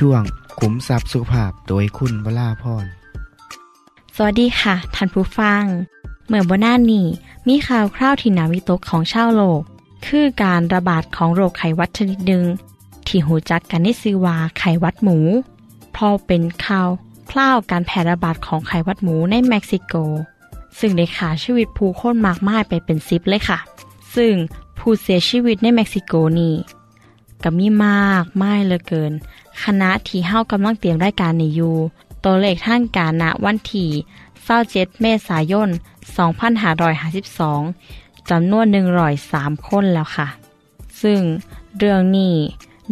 ช่วงขุมทรัพย์สุขภาพโดยคุณวราพรสวัสดีค่ะท่านผู้ฟัง เมื่อบนหน้านี้มีข่าวคร่าวที่นาวิตกของชาวโลก คือการระบาดของโรคไขวัดชนิดหนึ่งที่หูจักกันในซื้อว่าไขวัดหมูพราะเป็นข่าวคร่าวการแพร่ระบาดของไขวัดหมูในเม็กซิโก ซึ่งได้ขาชีวิตผู้คนมากมายไปเป็นซิปเลยค่ะ ซึ่งผู้เสียชีวิตในเม็กซิโกนี่ ก็มีมากไมายเหลือเกิน คณะที่เฮากำลังเตรียมรายการในยูตัวเลขทางการณวันที่27เมษายน 2552จำนวน103คนแล้วค่ะ ซึ่งเรื่องนี้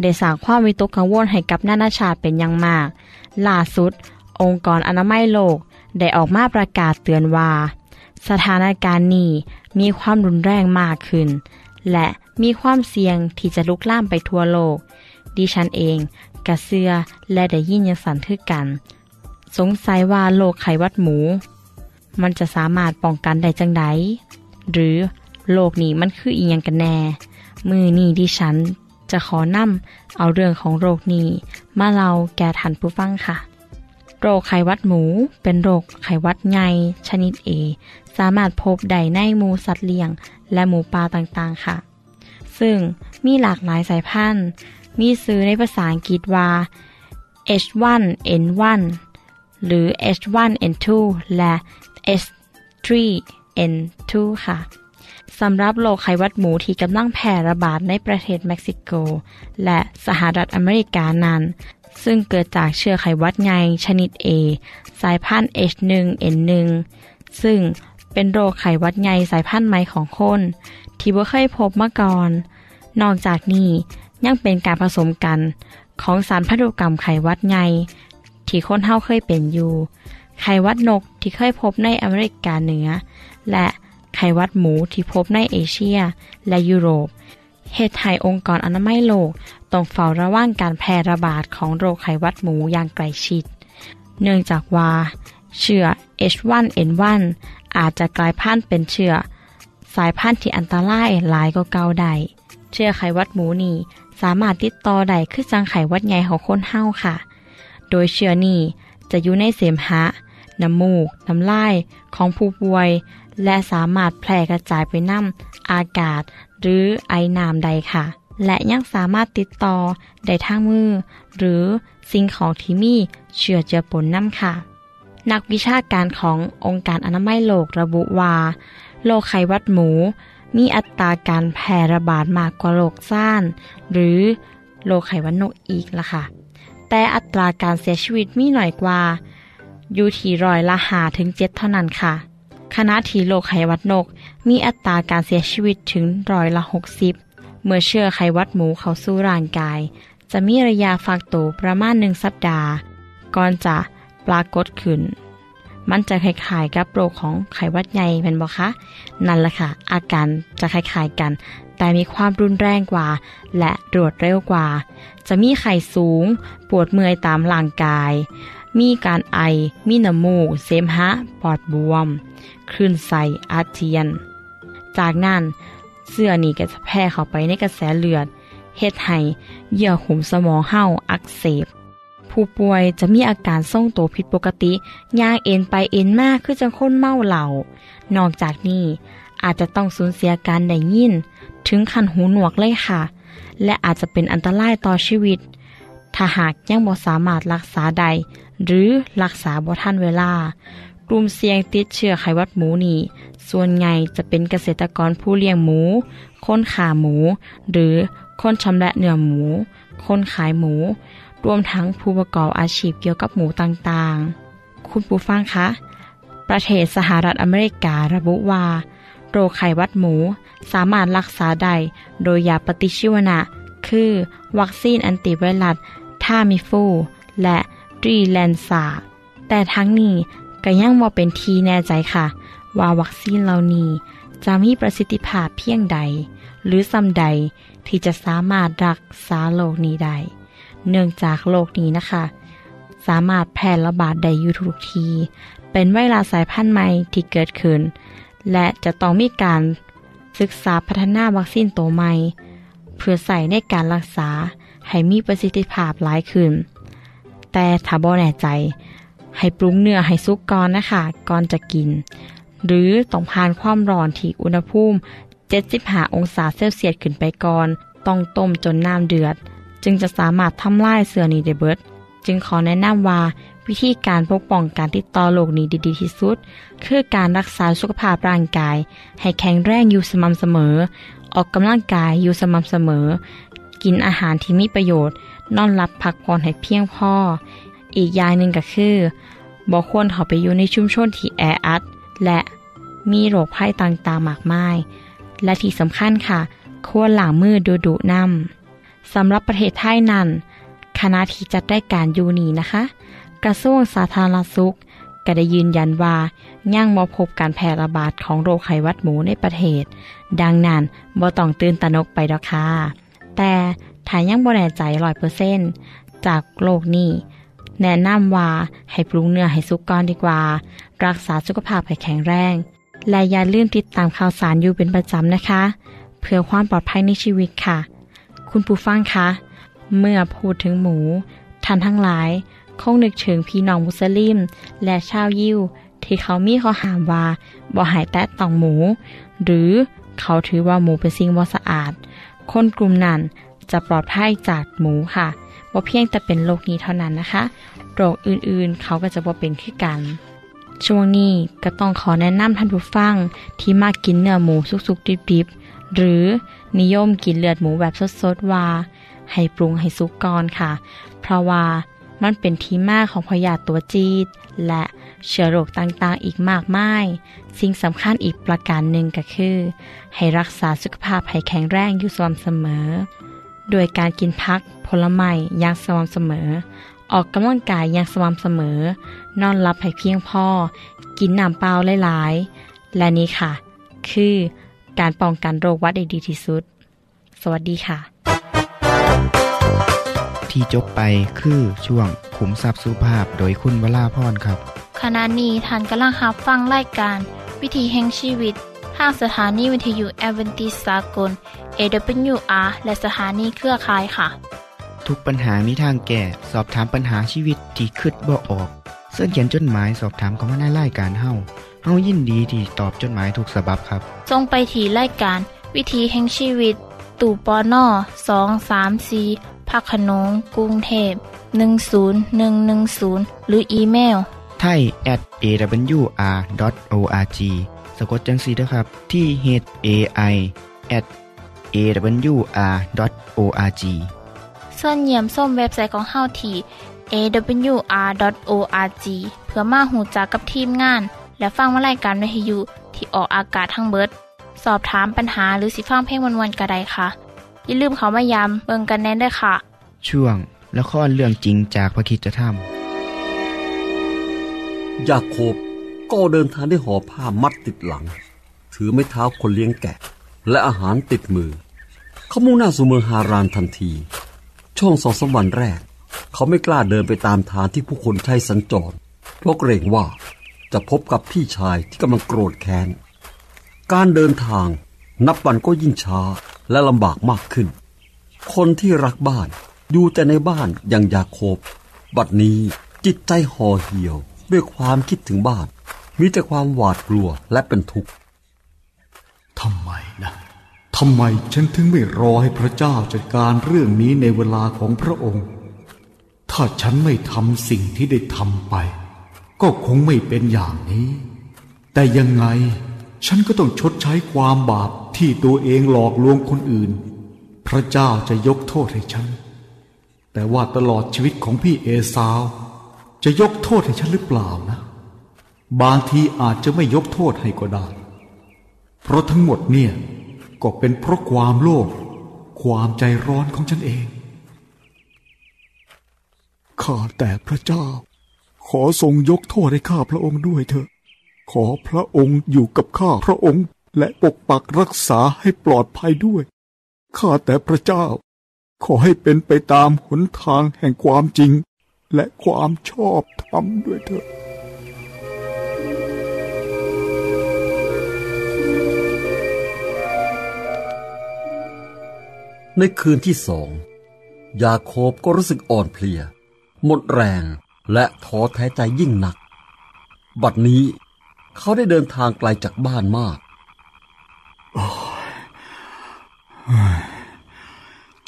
ได้สร้างความวิตกกังวลให้กับนานาชาติเป็นอย่างมาก ล่าสุด องค์กรอนามัยโลกได้ออกมาประกาศเตือนว่า สถานการณ์นี้มีความรุนแรงมากขึ้น และมีความเสี่ยงที่จะลุกลามไปทั่วโลก ดิฉันเองกระเสือและได้ยินยังสันทึกกัน สงสัยว่าโรคไขวัดหมู มันจะสามารถป้องกันได้จังไดหรือโรคนี้มันคืออีหยังกันแน่ มือนี้ดิฉันจะขอนำเอาเรื่องของโรคนี้ มาเล่าแก่ท่านผู้ฟังค่ะ โรคไขวัดหมู เป็นโรคไขวัดใหญ่ชนิดเอสามารถพบได้ในหมูสัตว์เลี้ยง และหมูป่าต่างๆค่ะ ซึ่งมีหลากหลายสายพันธุ์ มีซื้อในภาษาอังกฤษว่า H1N1 หรือ H1N2 และ H3N2 ค่ะสำหรับโรคไข้หวัดหมูที่กำลังแพร่ระบาดในประเทศเม็กซิโก และสหรัฐอเมริกานั้น ซึ่งเกิดจากเชื้อไข้หวัดใหญ่ชนิด A สายพันธุ์ H1N1 ซึ่ง เป็นโรคไขวัดใหญ่สายพันธุ์ใหม่ของคน ที่บ่เคยพบมาก่อน นอกจากนี้ยังเป็นการผสมกันของสารพันธุกรรมไขวัดใหญ่ที่คนเฮาเคยเป็นอยู่ ไขวัดนกที่เคยพบในอเมริกาเหนือ และไขวัดหมูที่พบในเอเชีย และยุโรปเหตุให้องค์กรอนามัยโลกต้องเฝ้าระวังการแพร่ระบาดของโรคไขวัดหมูอย่างใกล้ชิด เนื่องจากว่า เชื้อ H1N1 อาจจะกลายพันธุ์เป็นเชื้อสายพันธุ์ที่อันตรายหลายก็เก่าได้เชื้อไขวัดหมูนี่สามารถติดต่อได้คือจังไขวัดใหญ่ของคนเฮาค่ะ โดยเชื้อนี้จะอยู่ในเสมหะน้ำมูก น้ำลายของผู้ป่วย และสามารถแพร่กระจายไปน้ำอากาศ หรือไอน้ำใดค่ะ และยังสามารถติดต่อได้ทางมือ หรือสิ่งของที่มีเชื้อเจือปนน้ำค่ะ นักวิชาการขององค์การอนามัยโลกระบุว่า โรคไข้วัดหมู มีอัตราการแพร่ระบาดมากกว่าโรคซ่าน หรือโรคไข้วัดนกอีกละค่ะ แต่อัตราการเสียชีวิตมีหน่อยกว่า อยู่ที่ร้อยละหาถึงเจ็ดเท่านั้นค่ะขณะที่โรคไข้วัดนก มีอัตราการเสียชีวิตถึงร้อยละหกสิบเมื่อเชื้อไข้วัดหมูเข้าสู่ร่างกาย จะมีระยะฟักตัวประมาณหนึ่งสัปดาห์ ก่อนจะ ปรากฏขึ้น มันจะคล้ายๆกับโรคของไข้หวัดใหญ่เป็นบ่คะ นั่นแหละค่ะ อาการจะคล้ายๆกัน แต่มีความรุนแรงกว่า และรวดเร็วกว่า จะมีไข้สูง ปวดเมื่อยตามร่างกาย มีการไอ มีน้ำมูก เสมหะ ปอดบวม คลื่นไส้อาเจียน จากนั้นเสื้อนี่ก็จะแพร่เข้าไปในกระแสเลือดเฮ็ดให้เยื่อหุ้มสมองเห่าอักเสบ ผู้ป่วยจะมีอาการทรงตัวผิดปกติย่างเอ็นไปเอ็นมากคือจังคนเมาเหล่านอกจากนี้อาจจะต้องสูญเสียการได้ยิน ถึงคันหูหนวกเลยค่ะ และอาจจะเป็นอันตรายต่อชีวิต ถ้าหากยังบ่สามารถรักษาใด หรือรักษาบ่ทันเวลากลุ่มเสี่ยงติดเชื้อไขวัดหมูนี่ส่วนใหญ่จะเป็นเกษตรกรผู้เลี้ยงหมู คนฆ่าหมู หรือคนชำแหละเนื้อหมู คนขายหมู รวมทั้งผู้ประกอบอาชีพเกี่ยวกับหมูต่างๆ คุณผู้ฟังคะ ประเทศสหรัฐอเมริการะบุว่า โรคไข้หวัดหมูสามารถรักษาได้โดยยาปฏิชีวนะ คือวัคซีน antivirus Tamiflu และ Relenza แต่ทั้งนี้ก็ยังไม่เป็นที่แน่ใจค่ะ ว่าวัคซีนเหล่านี้จะมีประสิทธิภาพเพียงใด หรือซ้ำใดที่จะสามารถรักษาโรคนี้ได้ เนื่องจากโรคนี้นะคะ สามารถแพร่ระบาดได้อยู่ทุกที เป็นไวรัสสายพันธุ์ใหม่ที่เกิดขึ้น และจะต้องมีการศึกษาพัฒนาวัคซีนตัวใหม่ เพื่อใส่ในการรักษาให้มีประสิทธิภาพหลายขึ้น แต่ถ้าบ่แน่ใจ ให้ปรุงเนื้อให้สุกก่อนนะคะก่อนจะกิน หรือต้องผ่านความร้อนที่อุณหภูมิ 75 องศาเซลเซียสขึ้นไปก่อน ต้องต้มจนน้ำเดือด จึงจะสามารถทำลายเสือนี้ได้เบิด จึงขอแนะนำว่าวิธีการปกป้องการติดต่อโรคนี้ดีที่สุด คือการรักษาสุขภาพร่างกาย ให้แข็งแรงอยู่สม่ำเสมอ ออกกำลังกายอยู่สม่ำเสมอ กินอาหารที่มีประโยชน์ นอนหลับพักผ่อนให้เพียงพอ อีกอย่างหนึ่งก็คือบอกควรเข้าไปอยู่ในชุมชนที่แออัดและมีโรคภัยต่างๆมากมาย และที่สำคัญค่ะ ควรหล้างมือดูดุนำ สำหรับประเทศไทยนั้นคณะที่จัดได้การยูนีนะคะ กระทรวงสาธารณสุขก็ได้ยืนยันว่ายังบ่พบการแพร่ระบาดของโรคไข้หวัดหมูในประเทศ ดังนั้นบ่ต้องตื่นตระหนกไปดอกค่ะแต่ถ้ายังบ่แน่ใจร้อยเปอร์เซนจากโรคนี้แนะนำว่าให้ปรุงเนื้อให้สุกก่อนดีกว่า รักษาสุขภาพให้แข็งแรง และอย่าลืมติดตามข่าวสารอยู่เป็นประจำนะคะ เพื่อความปลอดภัยในชีวิตค่ะ คุณผู้ฟังคะ เมื่อพูดถึงหมูท่านทั้งหลาย คงนึกถึงพี่น้องมุสลิม และชาวยิว ที่เขามีข้อหามว่าบ่หายแตะต้องหมู หรือเขาถือว่าหมูเป็นสิ่งบ่สะอาด คนกลุ่มนั้นจะปลอดภัยจากหมูค่ะบ่เพียงแต่เป็นโรคนี้เท่านั้นนะคะ โรคอื่นๆ เขาก็จะบ่เป็นขึ้นกัน ช่วงนี้ก็ต้องขอแนะนำท่านผู้ฟังที่มากินเนื้อหมูสุกๆดิบๆหรือ นิยมกินเลือดหมูแบบสดๆว่า ให้ปรุงให้สุกก่อนค่ะ เพราะว่ามันเป็นที่มาของพยาธิตัวจีดและเชื้อโรคต่างๆ อีกมากมาย สิ่งสำคัญอีกประการหนึ่งก็คือ ให้รักษาสุขภาพให้แข็งแรงอยู่สม่ำเสมอ โดยการกินพักผลไม้อย่างสม่ำเสมอ ออกกำลังกายอย่างสม่ำเสมอ นอนหลับให้เพียงพอ กินน้ำเปล่าหลายๆ และนี่ค่ะ คือ การป้องกันโรคหวัดได้ดีที่สุด สวัสดีค่ะ ที่จบไปคือช่วงขุมทรัพย์สุภาพโดยคุณวราพรครับ ขณะนี้ท่านกำลังรับฟังรายการ วิถีแห่งชีวิตทางสถานีวิทยุแอเวนติสากล AWR และสถานีเครือข่ายค่ะ ทุกปัญหามีทางแก้ สอบถามปัญหาชีวิตที่คืดบ่ออก เสื้อเขียนจดหมายสอบถามเขามาในรายการเฮา เฮายินดีที่ตอบจดหมายถูกสาบบครับ ทรงไปถีรายการ วิถีแห่งชีวิต ตู่ปอน่อสองสามสีพักขนงกรุงเทพ10110 หรืออีเมลไทย at awr.org สะกดจังสีนะครับ ที่ h a i at awr.org ส่วนเยี่ยมส้มเว็บไซต์ของเฮาที่ awr.org เพื่อมาหูจักกับทีมงาน และฟังวารายการวิทยุที่ออกอากาศทั้งเบิด สอบถามปัญหาหรือสิฟังเพลงวันๆกระไดค่ะ อย่าลืมเขามายามเบิงกันแน่นด้วยค่ะ ช่วงละครเรื่องจริงจากพระคิดจะทยาโคบก็เดินทางด้วยห่อผ้ามัดติดหลัง ถือไม้เท้าคนเลี้ยงแกะ และอาหารติดมือ เขามุ่งหน้าสู่เมืองฮารานทันที ช่วงสองสามวันแรก เขาไม่กล้าเดินไปตามทางที่ผู้คนใช้สัญจรเพราะเกรงว่า จะพบกับพี่ชายที่กำลังโกรธแค้น การเดินทางนับวันก็ยิ่งช้าและลำบากมากขึ้น คนที่รักบ้านอยู่แต่ในบ้านอย่างยาโคบ บัดนี้จิตใจห่อเหี่ยวด้วยความคิดถึงบ้าน มีแต่ความหวาดกลัวและเป็นทุกข์ทำไมนะทำไมฉันถึงไม่รอให้พระเจ้าจัดการเรื่องนี้ในเวลาของพระองค์ ถ้าฉันไม่ทำสิ่งที่ได้ทำไป ก็คงไม่เป็นอย่างนี้ แต่ยังไงฉันก็ต้องชดใช้ความบาปที่ตัวเองหลอกลวงคนอื่น พระเจ้าจะยกโทษให้ฉัน แต่ว่าตลอดชีวิตของพี่เอสาว จะยกโทษให้ฉันหรือเปล่านะ บางทีอาจจะไม่ยกโทษให้ก็ได้ เพราะทั้งหมดเนี่ยก็เป็นเพราะความโลภ ความใจร้อนของฉันเอง ข้าแต่พระเจ้า ขอทรงยกโทษให้ข้าพระองค์ด้วยเถอะ ขอพระองค์อยู่กับข้าพระองค์ และปกปักรักษาให้ปลอดภัยด้วย ข้าแต่พระเจ้า ขอให้เป็นไปตามหนทางแห่งความจริง และความชอบธรรมด้วยเถอะในคืนที่สอง ยาโคบก็รู้สึกอ่อนเพลีย หมดแรง และท้อแท้ใจยิ่งหนัก บัดนี้เขาได้เดินทางไกลจากบ้านมาก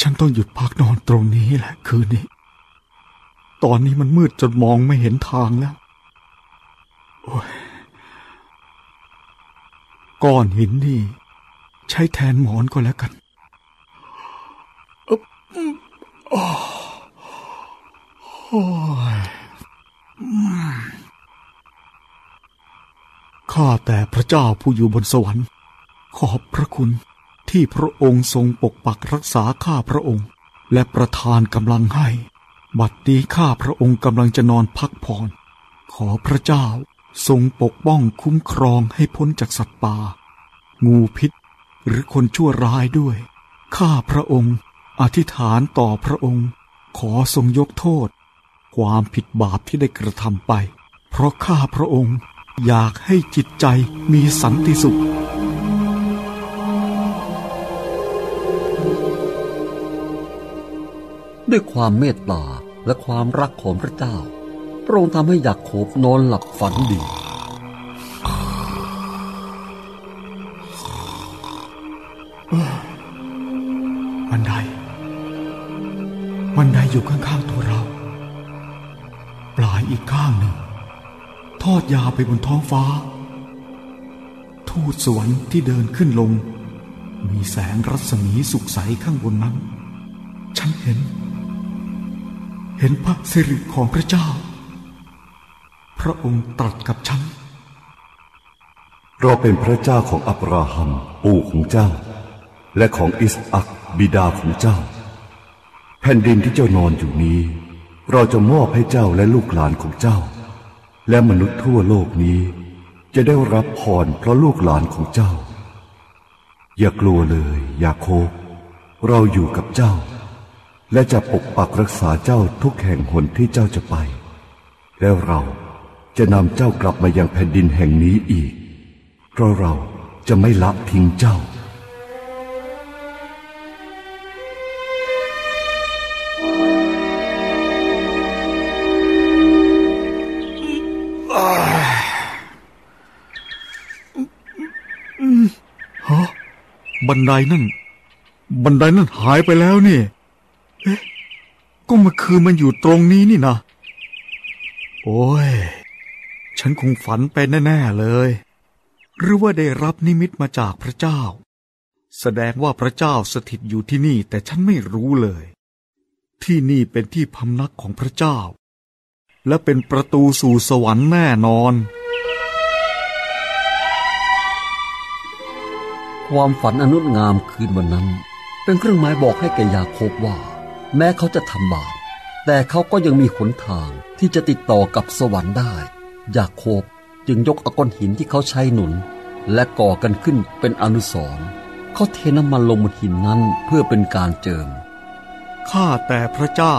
ฉันต้องหยุดพักนอนตรงนี้แหละคืนนี้ ตอนนี้มันมืดจนมองไม่เห็นทางแล้วก้อนหินนี่ ใช้แทนหมอนก็แล้วกันอึ๊บอ้อโอ้ย ข้าแต่พระเจ้าผู้อยู่บนสวรรค์ ขอบพระคุณที่พระองค์ทรงปกปักรักษาข้าพระองค์ และประทานกำลังให้ บัดนี้ข้าพระองค์กำลังจะนอนพักผ่อน ขอพระเจ้าทรงปกป้องคุ้มครองให้พ้นจากสัตว์ป่า งูพิษ หรือคนชั่วร้ายด้วย ข้าพระองค์ อธิษฐานต่อพระองค์ ขอทรงยกโทษ ความผิดบาปที่ได้กระทำไป เพราะข้าพระองค์อยากให้จิตใจมีสันติสุข ด้วยความเมตตาและความรักของพระเจ้า พระองค์ทำให้ยาโคบนอนหลับฝันดีบันไดบันไดอยู่ข้างๆ ข้างหนึ่ง ทอดยาวไปบนท้องฟ้า ทูตสวรรค์ที่เดินขึ้นลง มีแสงรัศมีสุกใสข้างบนนั้น ฉันเห็น เห็นพระสิริของพระเจ้า พระองค์ตรัสกับฉัน เราเป็นพระเจ้าของอับราฮัมปู่ของเจ้า และของอิสอักบิดาของเจ้า แผ่นดินที่เจ้านอนอยู่นี้ เราจะมอบให้เจ้าและลูกหลานของเจ้า และมนุษย์ทั่วโลกนี้ จะได้รับพรเพราะลูกหลานของเจ้า อย่ากลัวเลยยาโคบเราอยู่กับเจ้า และจะปกปักรักษาเจ้าทุกแห่งหนที่เจ้าจะไป แล้วเราจะนำเจ้ากลับมายังแผ่นดินแห่งนี้อีก เพราะเราจะไม่ละทิ้งเจ้า บันไดนั่น บันไดนั่นหายไปแล้วนี่ เอ๊ะ ก็เมื่อคืนมันอยู่ตรงนี้นี่นะ โอ้ย ฉันคงฝันไปแน่ ๆ เลย หรือว่าได้รับนิมิตมาจากพระเจ้า แสดงว่าพระเจ้าสถิตอยู่ที่นี่ แต่ฉันไม่รู้เลย ที่นี่เป็นที่พำนักของพระเจ้า และเป็นประตูสู่สวรรค์แน่นอน ความฝันอนนุษงามคืนวันนั้น เป็นเครื่องหมายบอกให้แกยาโคบว่า แม้เขาจะทำบาปแต่เขาก็ยังมีหนทางที่จะติดต่อกับสวรรค์ได้ ยาโคบจึงยกอก้อนหินที่เขาใช้หนุน และก่อกันขึ้นเป็นอนุสรณ์เขาเทน้ำมันลงบนหินนั้นเพื่อเป็นการเจิม ข้าแต่พระเจ้า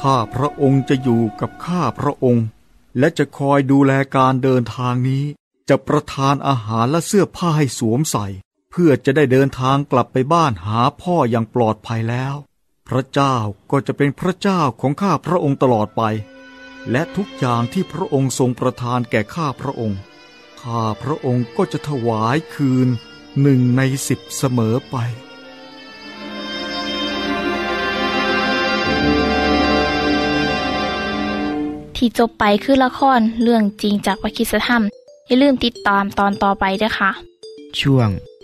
ถ้าพระองค์จะอยู่กับข้าพระองค์ และจะคอยดูแลการเดินทางนี้ จะประทานอาหารและเสื้อผ้าให้สวมใส่ พื่อจะได้เดินทางกลับไปบ้านหาพ่ออย่างปลอดภัยแล้ว พระเจ้าก็จะเป็นพระเจ้าของข้าพระองค์ตลอดไป และทุกอย่างที่พระองค์ทรงประทานแก่ข้าพระองค์ ข้าพระองค์ก็จะถวายคืนหนึ่งในสิบเสมอไปที่จบไปคือละครเรื่องจริงจากวิคิสธรรม อย่าลืมติดตามตอนต่อไปด้วยค่ะ ช่วง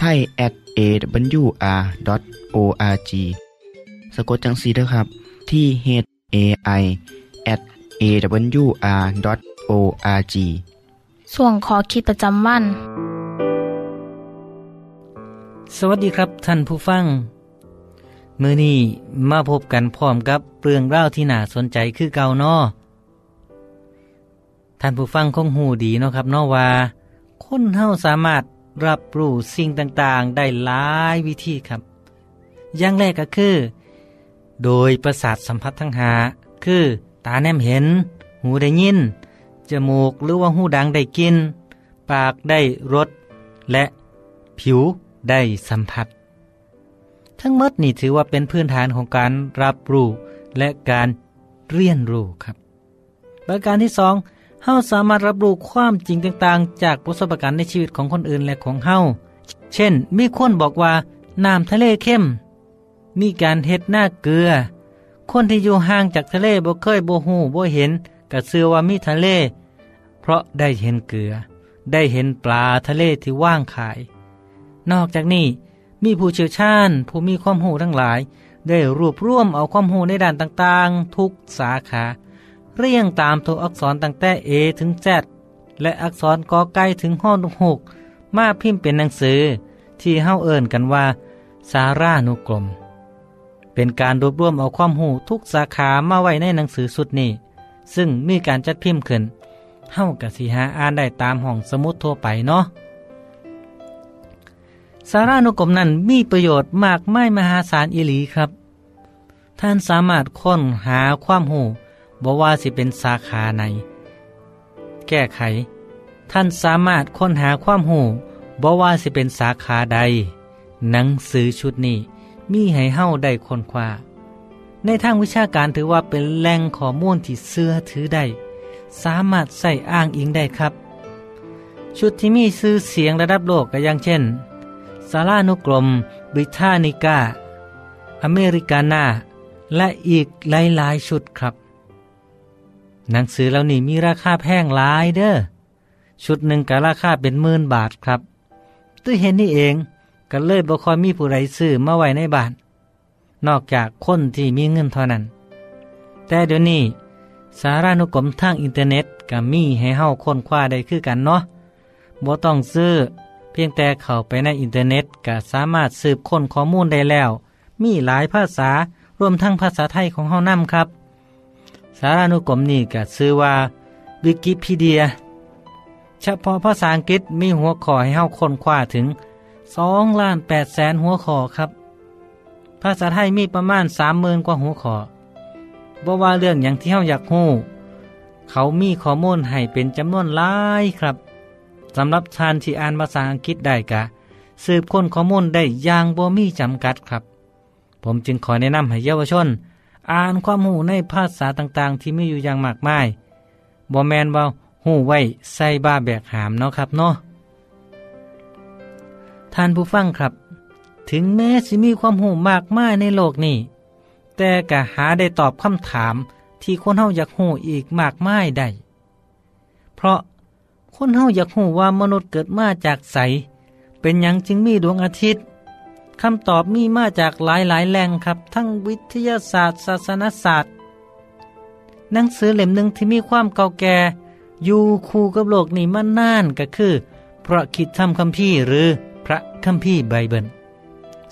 ไทย at awr.org สะกดจังสีด้วยครับ ที่ h a i at awr.org ส่วนขอคิดประจำวัน สวัสดีครับท่านผู้ฟัง มือนี้มาพบกันพร้อมกับเรื่องเล่าวที่น่าสนใจคือเก่าเนอท่านผู้ฟังคงหูดีเนาะครับเนอว่าคนเฮาสามารถ รับรู้สิ่งต่างๆ ได้หลายวิธีครับ อย่างแรกก็คือ โดยประสาทสัมผัสทั้งหา คือ ตาแนมเห็น หูได้ยิน จมูกหรือว่าหูดังได้กิน ปากได้รส และผิวได้สัมผัส ทั้งหมดนี่ถือว่าเป็นพื้นฐานของการรับรู้และการเรียนรู้ครับ ประการที่สอง เฮาสามารถรับรู้ความจริงต่างๆ จากประสบการณ์ในชีวิตของคนอื่นและของเฮาเช่น มีคนบอกว่าน้ำทะเลเข้ม มีการเฮ็ดหน้าเกลือ คนที่อยู่ห่างจากทะเลบ่เคยบ่ฮู้บ่เห็นก็เชื่อว่ามีทะเล เพราะได้เห็นเกลือ ได้เห็นปลาทะเลที่ว่างขาย นอกจากนี้ มีผู้เชี่ยวชาญ ผู้มีความรู้ทั้งหลาย ได้รวบรวมเอาความรู้ในด้านต่างๆ ทุกสาขา เรียงตามตัวอักษรตั้งแต่ A ถึง Z และอักษรกอไก่ถึงห้องหกมาพิมพ์เป็นหนังสือ ที่เฮาเอิ่นกันว่า สารานุกรม เป็นการรวบรวมเอาความรู้ทุกสาขามาไว้ในหนังสือสุดนี้ ซึ่งมีการจัดพิมพ์ขึ้นเฮากะสิหาอ่านได้ตามห้องสมุดทั่วไปเนาะสารานุกรมนั้นมีประโยชน์มากไม่มหาศาลอิลีครับ ท่านสามารถค้นหาความหู บอกว่าสิเป็นสาขาไหน แก้ไข ท่านสามารถค้นหาความหูบอกว่าสิเป็นสาขาใด หนังสือชุดนี้มีให้เฮ้าได้ค้นคว้าในทางวิชาการถือว่าเป็นแหล่งข้อมูลที่เสื้อถือได้ สามารถใส่อ้างอิงได้ครับ ชุดที่มีชื่อเสียงระดับโลกก็อย่างเช่นสารานุกรม บริทานิกา อเมริกานา และอีกหลาย ๆ ชุดครับ หนังสือเหล่านี้มีราคาแพงหลายเด้อชุดหนึ่งก็ราคาเป็นหมื่นบาทครับด้เห็นนี่เองก็เลยบ่คอยมีผู้ใดซื้อมาไว้ในบ้าน นอกจากคนที่มีเงินเท่านั้น แต่เดี๋ยวนี้สารานุกรมทางอินเทอร์เน็ตก็มีให้เฮาค้นคว้าได้คือกันเนาะบ่ต้องซื้อ เพียงแต่เข้าไปในอินเทอร์เน็ตก็สามารถสืบค้นข้อมูลได้แล้ว มีหลายภาษารวมทั้งภาษาไทยของเฮานำครับ สารานุกรมนี้ก็ชื่อว่าวิกิพีเดีย เฉพาะภาษาอังกฤษมีหัวข้อให้เฮาค้นคว้าถึง2ล้าน8แสนหัวข้อครับ ภาษาไทยมีประมาณ30,000กว่าหัวข้อบ่ว่าเรื่องอย่างที่เฮาอยากรู้เขามีข้อมูลให้เป็นจำนวนหลายครับสำหรับชานที่อ่านภาษาอังกฤษได้กะ สืบค้นข้อมูลได้อย่างบ่มีจำกัดครับ ผมจึงขอแนะนำให้เยาวชน อ่านความหูในภาษาต่างๆ ที่มีอยู่อย่างมากมายบ่แมนว่าหูไว้ใส่บ้าแบกหามเนาะครับเนาะท่านผู้ฟังครับ ถึงแม้สิมีความหูมากมายในโลกนี้ แต่ก็หาได้ตอบคำถามที่คนเฮาอยากหูอีกมากมายได้เพราะคนเฮาอยากหูว่ามนุษย์เกิดมาจากใส เป็นหยังจึงมีดวงอาทิตย์ คำตอบมีมาจากหลายหลายแหล่งครับ ทั้งวิทยาศาสตร์ ศาสนศาสตร์ หนังสือเล่มหนึ่งที่มีความเก่าแก่อยู่คู่กับโลกนี้มานานก็คือ พระคิดทำคัมภีร์หรือพระคัมภีร์ไบเบิล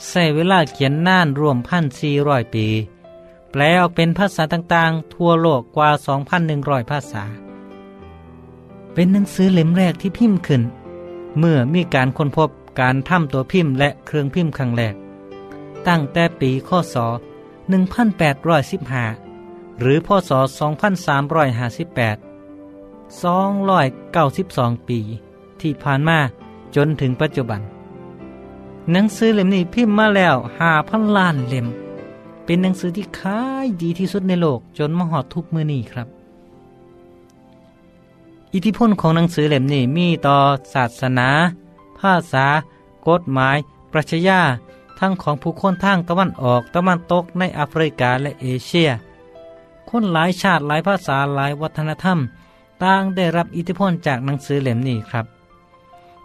ใช้เวลาเขียนนานรวมพันสี่ร้อยปี แปลออกเป็นภาษาต่างๆ ทั่วโลกกว่า 2,100 ภาษา เป็นหนังสือเล่มแรกที่พิมพ์ขึ้น เมื่อมีการค้นพบ การทำตัวพิมพ์และเครื่องพิมพ์ครั้งแรก ตั้งแต่ปีคศ1815 หรือพศ 2358 292 ปี ที่ผ่านมาจนถึงปัจจุบัน หนังสือเล่มนี้พิมพ์มาแล้วห้าพันล้านเล่ม เป็นหนังสือที่ขายดีที่สุดในโลกจนมาหอดทุกมือนี้ครับ อิทธิพลของหนังสือเล่มนี้มีต่อศาสนา ภาษา กฎหมาย ปรัชญาทั้งของผู้คนทางตะวันออกตะวันตกในแอฟริกาและเอเชีย คนหลายชาติหลายภาษาหลายวัฒนธรรม ต่างได้รับอิทธิพลจากหนังสือเล่มนี้ครับ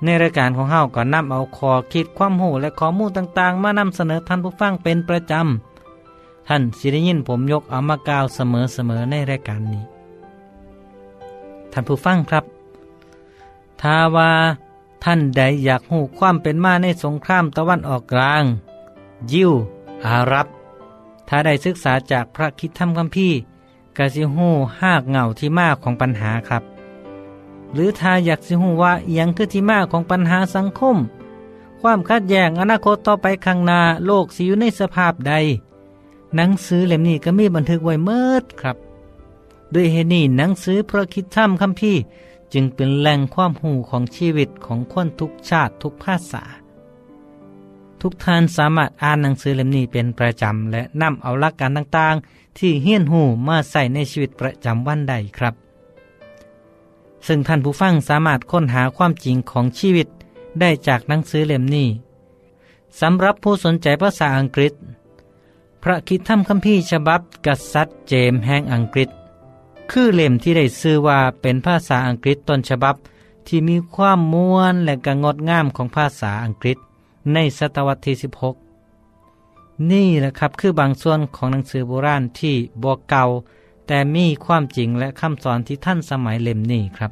ในรายการของเฮาก็นำเอาคอคิดความหูและข้อมูลต่างๆ มานำเสนอท่านผู้ฟังเป็นประจำ ท่านสิได้ยินผมยกเอามากล่าวเสมอๆในรายการนี้ ท่านผู้ฟังครับถ้าว่า ท่านใดอยากหูความเป็นมาในสงครามตะวันออกกลาง ยิวอารับ ถ้าได้ศึกษาจากพระคิดธรรมคัมภีร์กสิหูหากเหงาที่มากของปัญหาครับ หรือถ้าอยากสิหูว่าเอียงคือที่มากของปัญหาสังคม ความคัดแย้งอนาคตต่อไปข้างหน้าโลกสิอยู่ในสภาพใด หนังสือเล่มนี้ก็มีบันทึกไว้เมิดครับ ด้วยเหตุนี้หนังสือพระคิดธรรมคัมภีร์ จึงเป็นแหล่งความหูของชีวิตของคนทุกชาติทุกภาษา ทุกท่านสามารถอ่านหนังสือเล่มนี้เป็นประจำ และนำเอาหลักการต่างๆ ที่เฮี้ยนหูมาใส่ในชีวิตประจำวันใดครับ ซึ่งท่านผู้ฟังสามารถค้นหาความจริงของชีวิตได้จากหนังสือเล่มนี้สำหรับผู้สนใจภาษาอังกฤษ พระคิดธรรมคัมภีร์ฉบับกษัตริย์เจมส์แห่งอังกฤษ คือเล่มที่ได้ชื่อว่าเป็นภาษาอังกฤษต้นฉบับ ที่มีความม้วนและกงดงามของภาษาอังกฤษ ในศตวรรษที่ 16 นี่แหละครับคือบางส่วนของหนังสือโบราณที่บวเก่า แต่มีความจริงและคำสอนที่ท่านสมัยเล่มนี้ครับ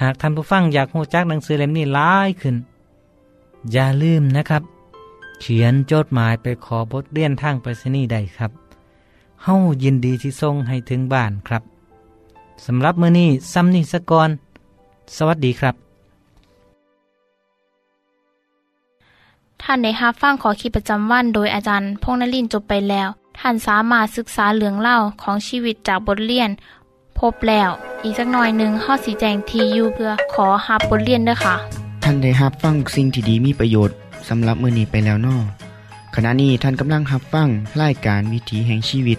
หากท่านผู้ฟังอยากหูจักหนังสือเล่มนี้หลายขึ้น อย่าลืมนะครับ เขียนจดหมายไปขอบทเรียนทางไปรษณีย์ได้ครับ เฮายินดีที่ส่งให้ถึงบ้านครับสำหรับมื้อนี้ซ้ำนี้สะก่อนสวัสดีครับ ท่านได้รับฟังขอคิดประจำวัน โดยอาจารย์พงษ์นลินทร์จบไปแล้ว ท่านสามารถศึกษาเรื่องเล่าของชีวิตจากบทเรียน พบแล้ว อีกสักหน่อยหนึ่งข้อสีแจงทียูเพื่อขอฮับบทเรียนด้วยค่ะ ท่านได้รับฟังสิ่งที่ดีมีประโยชน์สำหรับมื้อนี้ไปแล้วนอขณะนี้ท่านกำลังรับฟังรายการวิถีแห่งชีวิต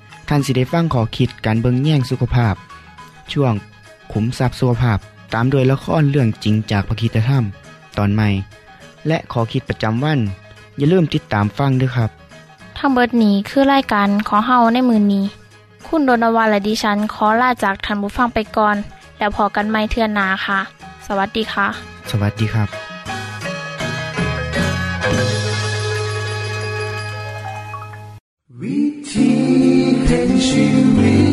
ท่านสิได้ฟังขอคิดการเบิงแย่งสุขภาพ ช่วง ขุมทรัพย์สุขภาพตามโดยละครเรื่องจริงจากพระคีตธรรม ตอนใหม่ และขอคิดประจำวัน อย่าลืมติดตามฟังด้วยครับ ทั้งเบิดนี้คือรายการของเฮาในมือนี้ คุณโดนวาและดิฉันขอลาจากทันบุฟังไปก่อน แล้วพอกันไม่เทื่อนหนาค่ะ สวัสดีค่ะ สวัสดีครับ wish you real.